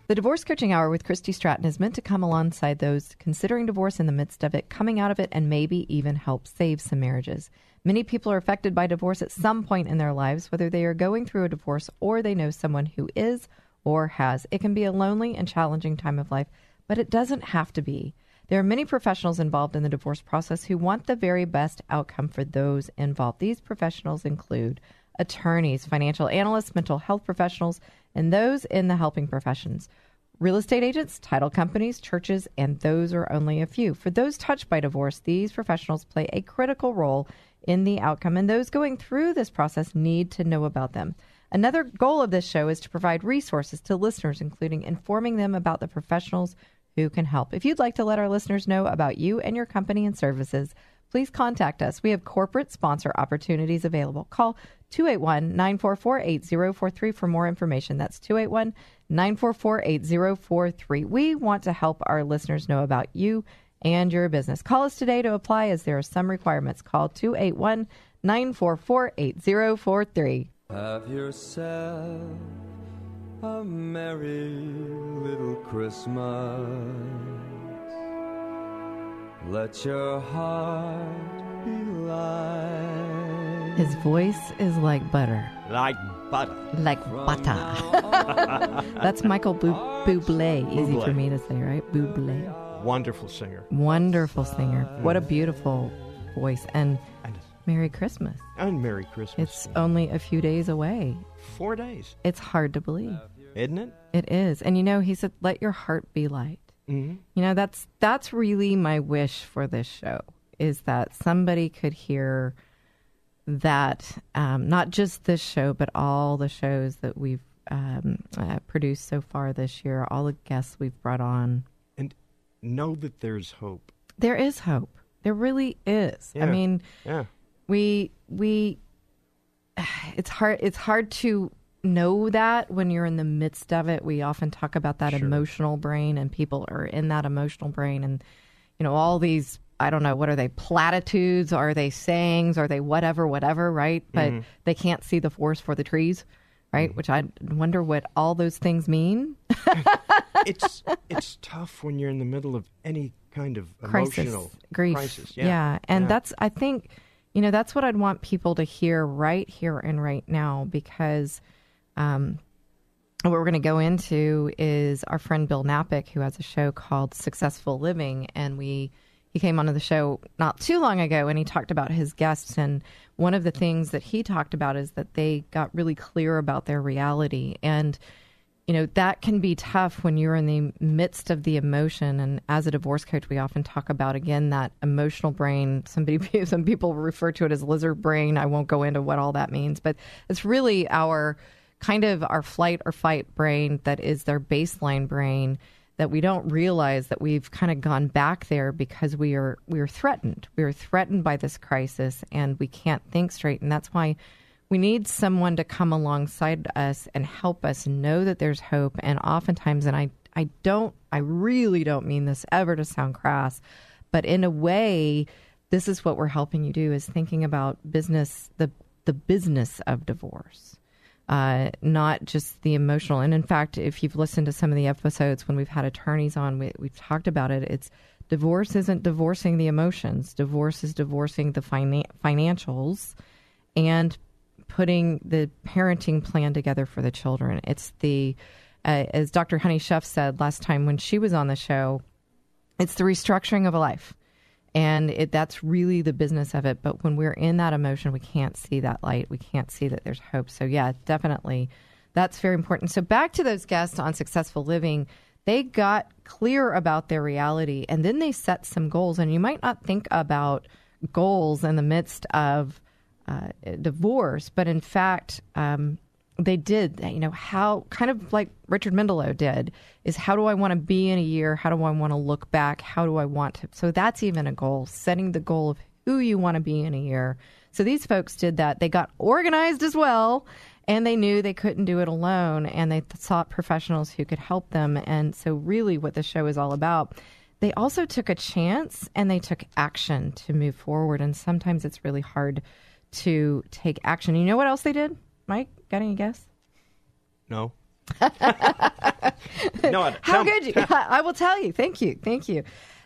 C: The Divorce Coaching Hour with Christy Stratton is meant to come alongside those considering divorce in the midst of it, coming out of it, and maybe even help save some marriages. Many people are affected by divorce at some point in their lives, whether they are going through a divorce or they know someone who is or has. It can be a lonely and challenging time of life, but it doesn't have to be. There are many professionals involved in the divorce process who want the very best outcome for those involved. These professionals include attorneys, financial analysts, mental health professionals, and those in the helping professions. Real estate agents, title companies, churches, and those are only a few. For those touched by divorce, these professionals play a critical role in the outcome, and those going through this process need to know about them. Another goal of this show is to provide resources to listeners, including informing them about the professionals who can help. If you'd like to let our listeners know about you and your company and services, please contact us. We have corporate sponsor opportunities available. Call 281 944 8043 for more information. That's 281 944 8043. We want to help our listeners know about you and your business. Call us today to apply as there are some requirements. Call 281 944 8043.
E: Have yourself a merry little Christmas. Let your heart be light.
C: His voice is like butter.
D: Like butter.
C: Like butter. <laughs> That's Michael Bu- Bublé. Easy for me to say, right? Bublé.
D: Wonderful singer.
C: Wonderful singer. What a beautiful voice. And
D: And,
C: Merry Christmas.
D: and Merry Christmas.
C: It's only a few days away.
D: four days,
C: It's hard to believe.
D: isn't it?
C: It is. And you know, he said, let your heart be light.
D: Mm-hmm.
C: You know, that's that's really my wish for this show is that somebody could hear that um, not just this show, but all the shows that we've um, uh, produced so far this year, all the guests we've brought on.
D: And know that there's hope.
C: There is hope. There really is. I mean,
D: Yeah.
C: We we <sighs> it's hard it's hard to know that when you're in the midst of it. We often talk about that
D: Sure.
C: emotional brain and people are in that emotional brain and you know all these i don't know what are they platitudes? Are they sayings? Are they whatever whatever right? But mm-hmm. they can't see the forest for the trees right? Mm-hmm. Which i wonder what all those things mean. <laughs>
D: It's it's tough when you're in the middle of any kind of
C: crisis.
D: emotional
C: grief.
D: crisis.
C: yeah, and
D: yeah.
C: that's i think you know that's what i'd want people to hear right here and right now because um what we're going to go into is our friend bill napick who has a show called successful living. And we he came onto the show not too long ago and he talked about his guests. And one of the things that he talked about is that they got really clear about their reality. And you know that can be tough when you're in the midst of the emotion. And as a divorce coach we often talk about again that emotional brain. Somebody <laughs> some people refer to it as lizard brain. I won't go into what all that means but it's really our kind of our flight or fight brain that is their baseline brain that we don't realize that we've kind of gone back there because we are we are threatened. We are threatened by this crisis and we can't think straight. And that's why we need someone to come alongside us and help us know that there's hope. And oftentimes, and I, I don't, I really don't mean this ever to sound crass, but in a way, this is what we're helping you do is thinking about business, the the business of divorce, uh, not just the emotional. And in fact, if you've listened to some of the episodes when we've had attorneys on, we, we've talked about it. It's divorce isn't divorcing the emotions. Divorce is divorcing the finan- financials and putting the parenting plan together for the children. It's the, uh, as Dr. Honey Chef said last time when she was on the show, it's the restructuring of a life. And it, that's really the business of it. But when we're in that emotion, we can't see that light. We can't see that there's hope. So, yeah, definitely that's very important. So, back to those guests on Successful Living, they got clear about their reality and then they set some goals. And you might not think about goals in the midst of uh, divorce, but in fact, um, they did, you know, how kind of like Richard Mendelow did is how do I want to be in a year? How do I want to look back? How do I want to? So that's even a goal, setting the goal of who you want to be in a year. So these folks did that. They got organized as well, and they knew they couldn't do it alone, and they sought professionals who could help them. And so, really, what the show is all about. They also took a chance and they took action to move forward. And sometimes it's really hard to take action. You know what else they did? Mike, got any guess?
D: No. <laughs> no. I-
C: How could you? <laughs> I will tell you. Thank you. Thank you.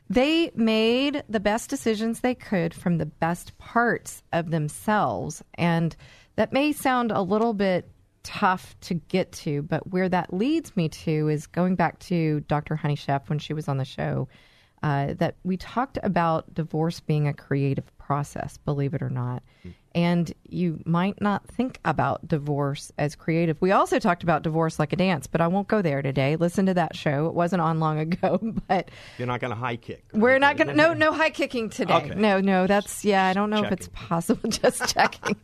C: They made the best decisions they could from the best parts of themselves. And that may sound a little bit tough to get to, but where that leads me to is going back to Dr. Honey Chef when she was on the show, uh, that we talked about divorce being a creative process, believe it or not. Hmm. And you might not think about divorce as creative. We also talked about divorce like a dance, but I won't go there today. Listen to that show. It wasn't on long ago, <laughs> but
D: You're not going to high kick.
C: we're not going to, no, <laughs> no high kicking today.
D: Okay.
C: No, no, that's, yeah, I don't know if it's possible. <laughs> Just checking.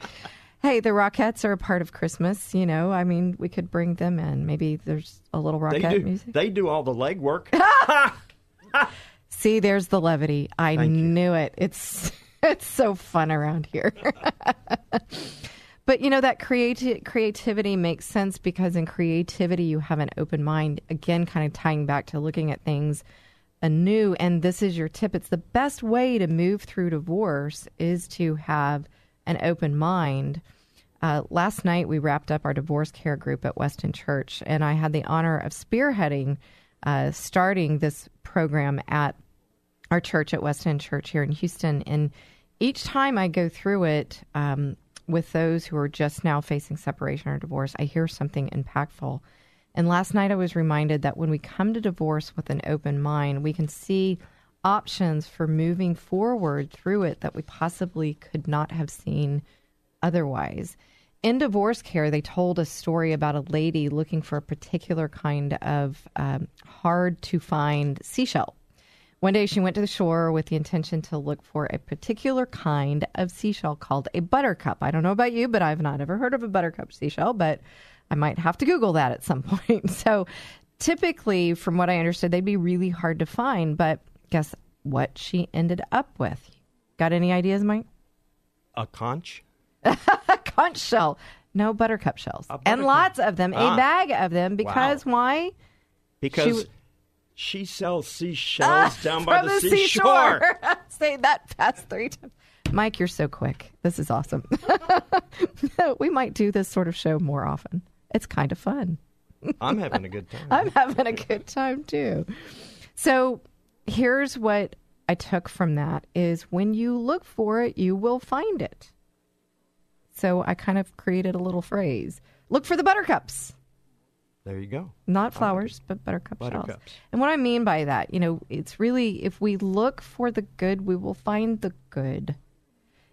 C: hey, the Rockettes are a part of Christmas, you know. I mean, we could bring them in. Maybe there's a little
D: They
C: Rockette
D: do.
C: music.
D: They do all the legwork.
C: See, there's the levity. I
D: Thank you.
C: knew it. It's <laughs> it's so fun around here. <laughs> but you know that creati- creativity makes sense because in creativity you have an open mind. Again, kind of tying back to looking at things anew. And this is your tip. It's the best way to move through divorce is to have an open mind. Uh, last night we wrapped up our divorce care group at Weston Church, and I had the honor of spearheading uh, starting this program at our church at Weston Church here in Houston. And each time I go through it um, with those who are just now facing separation or divorce, I hear something impactful. And last night I was reminded that when we come to divorce with an open mind, we can see options for moving forward through it that we possibly could not have seen otherwise. In divorce care, they told a story about a lady looking for a particular kind of um, hard to find seashell. One day she went to the shore with the intention to look for a particular kind of seashell called a buttercup. I don't know about you, but I've not ever heard of a buttercup seashell, but I might have to Google that at some <laughs> point. So typically, from what I understood, they'd be really hard to find, but guess what she ended up with? Got any ideas, Mike?
D: A conch? <laughs>
C: a conch shell. No buttercup shells.
D: A
C: And lots of them, a
D: Ah.
C: bag of them, because why?
D: Because
C: She
D: she, sells seashells ah, down <laughs> by
C: From
D: the, seashore.
C: seashore. <laughs> Say that fast three times. Mike, you're so quick. This is awesome. <laughs> we might do this sort of show more often. It's kind of fun.
D: I'm having a good time.
C: I'm having a good time too. So here's what I took from that is when you look for it, you will find it. So I kind of created a little phrase. Look for the buttercups.
D: There you go.
C: Not flowers, but buttercup shells.
D: Buttercups.
C: And what I mean by that, you know, it's really if we look for the good, we will find the good.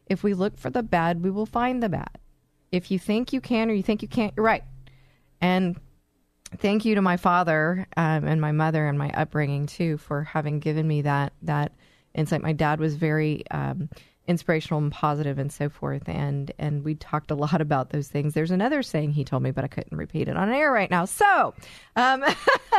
C: If we look for the bad, we will find the bad. If you think you can or you think you can't, you're right. And thank you to my father um, and my mother and my upbringing too for having given me that that insight. My dad was very um, inspirational and positive and so forth, and and we talked a lot about those things. There's another saying he told me, but I couldn't repeat it on air right now. So, um,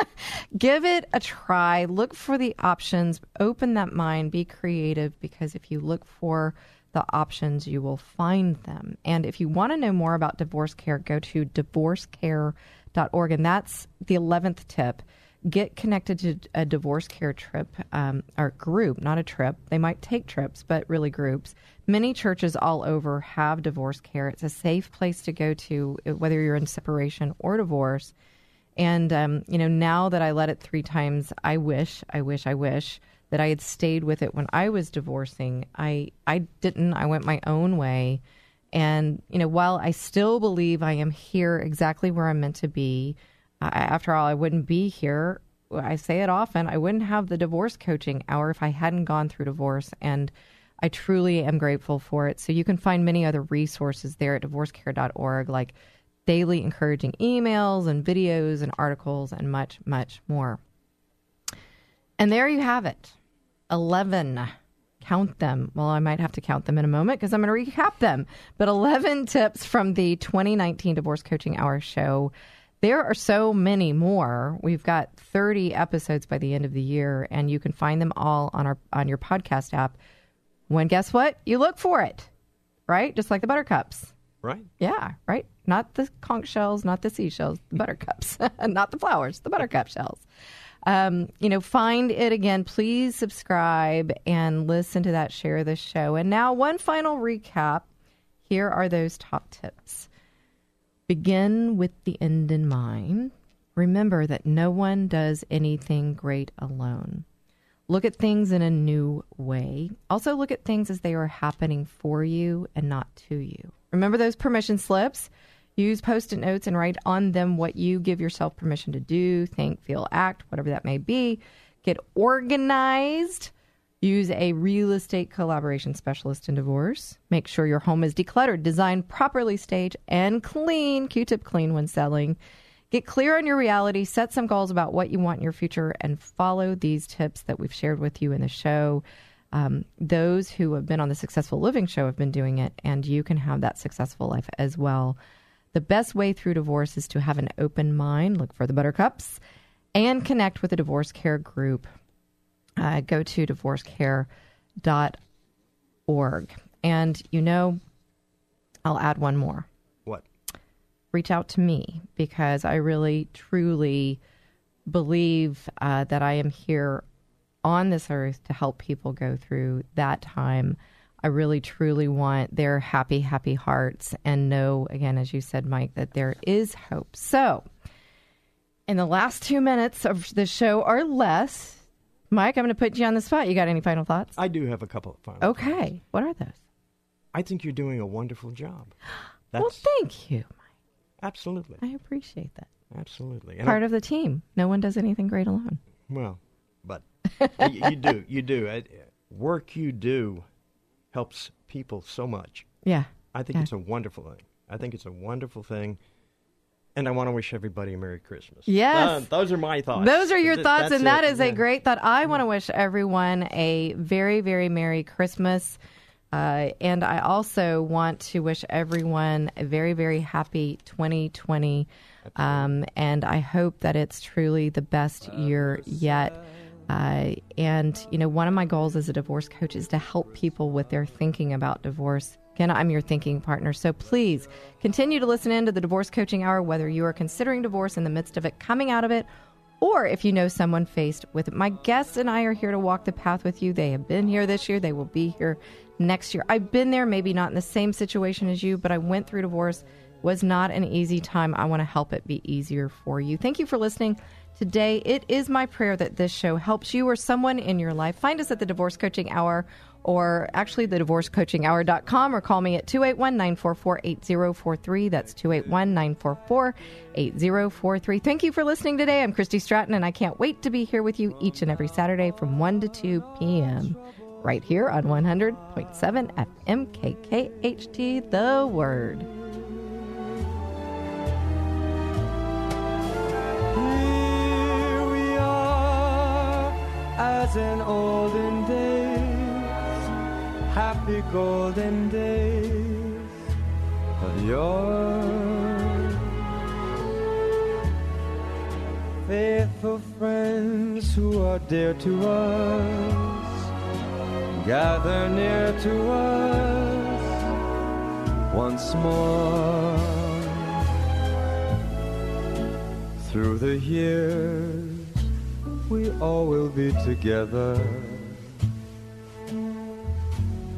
C: <laughs> give it a try. Look for the options. Open that mind. Be creative because if you look for the options, you will find them. And if you want to know more about divorce care, go to divorcecare.org. And that's the 11th tip. Get connected to a divorce care trip um, or group, not a trip. They might take trips, but really groups. Many churches all over have divorce care. It's a safe place to go to, whether you're in separation or divorce. And, um, you know, now that I led it three times, I wish, I wish, I wish that I had stayed with it when I was divorcing. I, I didn't. I went my own way. And, you know, while I still believe I am here exactly where I'm meant to be, after all, I wouldn't be here. I say it often. I wouldn't have the divorce coaching hour if I hadn't gone through divorce. And I truly am grateful for it. So you can find many other resources there at divorcecare.org, like daily encouraging emails and videos and articles and much, much more. And there you have it 11. Count them. Well, I might have to count them in a moment because I'm going to recap them. But 11 tips from the 2019 Divorce Coaching Hour show. There are so many more. We've got 30 episodes by the end of the year, and you can find them all on our on your podcast app. When guess what? You look for it, right? Just like the buttercups.
D: Right?
C: Yeah, right. Not the conch shells, not the seashells, the buttercups, <laughs> not the flowers, the buttercup shells. Um, you know, find it again. Please subscribe and listen to that. Share this show. And now, one final recap. Here are those top tips. Begin with the end in mind. Remember that no one does anything great alone. Look at things in a new way. Also, look at things as they are happening for you and not to you. Remember those permission slips? Use post it notes and write on them what you give yourself permission to do, think, feel, act, whatever that may be. Get organized. Use a real estate collaboration specialist in divorce. Make sure your home is decluttered, designed properly, staged, and clean. Q tip clean when selling. Get clear on your reality, set some goals about what you want in your future, and follow these tips that we've shared with you in the show. Um, those who have been on the Successful Living Show have been doing it, and you can have that successful life as well. The best way through divorce is to have an open mind, look for the buttercups, and connect with a divorce care group. Uh, go to divorcecare.org. And you know, I'll add one more
D: What?
C: reach out to me because I really, truly believe uh, that I am here on this earth to help people go through that time. I really, truly want their happy, happy hearts and know, again, as you said, Mike, that there is hope. So, in the last two minutes of the show or less, Mike, I'm going to put you on the spot. You got any final thoughts?
D: I do have a couple of final.
C: Okay. What are those?
D: I think you're doing a wonderful job. <gasps>
C: well, thank you. Mike.
D: Absolutely,
C: I appreciate that.
D: absolutely. And
C: Part
D: I-
C: of the team. No one does anything great alone.
D: Well, but <laughs> you, you do, you do. Uh, Work you do helps people so much.
C: Yeah.
D: I think
C: Yeah.
D: it's a wonderful thing. I think it's a wonderful thing. And I want to wish everybody a Merry Christmas.
C: Yes.
D: Uh, those are my thoughts.
C: Those are your
D: Th-
C: thoughts,
D: that's
C: and that
D: it.
C: is a great thought. I want to wish everyone a very, very Merry Christmas. Uh, and I also want to wish everyone a very, very happy 2020. Um, and I hope that it's truly the best year yet. Uh, and, you know, one of my goals as a divorce coach is to help people with their thinking about divorce. Again, I'm your thinking partner. So please continue to listen in to the Divorce Coaching Hour, whether you are considering divorce in the midst of it, coming out of it, or if you know someone faced with it. My guests and I are here to walk the path with you. They have been here this year, they will be here next year. I've been there, maybe not in the same situation as you, but I went through divorce. Was not an easy time. I want to help it be easier for you. Thank you for listening today. It is my prayer that this show helps you or someone in your life. Find us at the Divorce Coaching Hour or actually the divorcecoachinghour.com or call me at 281 944 8043. That's 281 944 8043. Thank you for listening today. I'm Christy Stratton, and I can't wait to be here with you each and every Saturday from 1 to 2 p.m. right here on 100.7 FM KKHT, The Word.
E: Here we are, as in olden days, happy golden days of yore. Faithful friends who are dear to us, gather near to us once more. Through the years, we all will be together.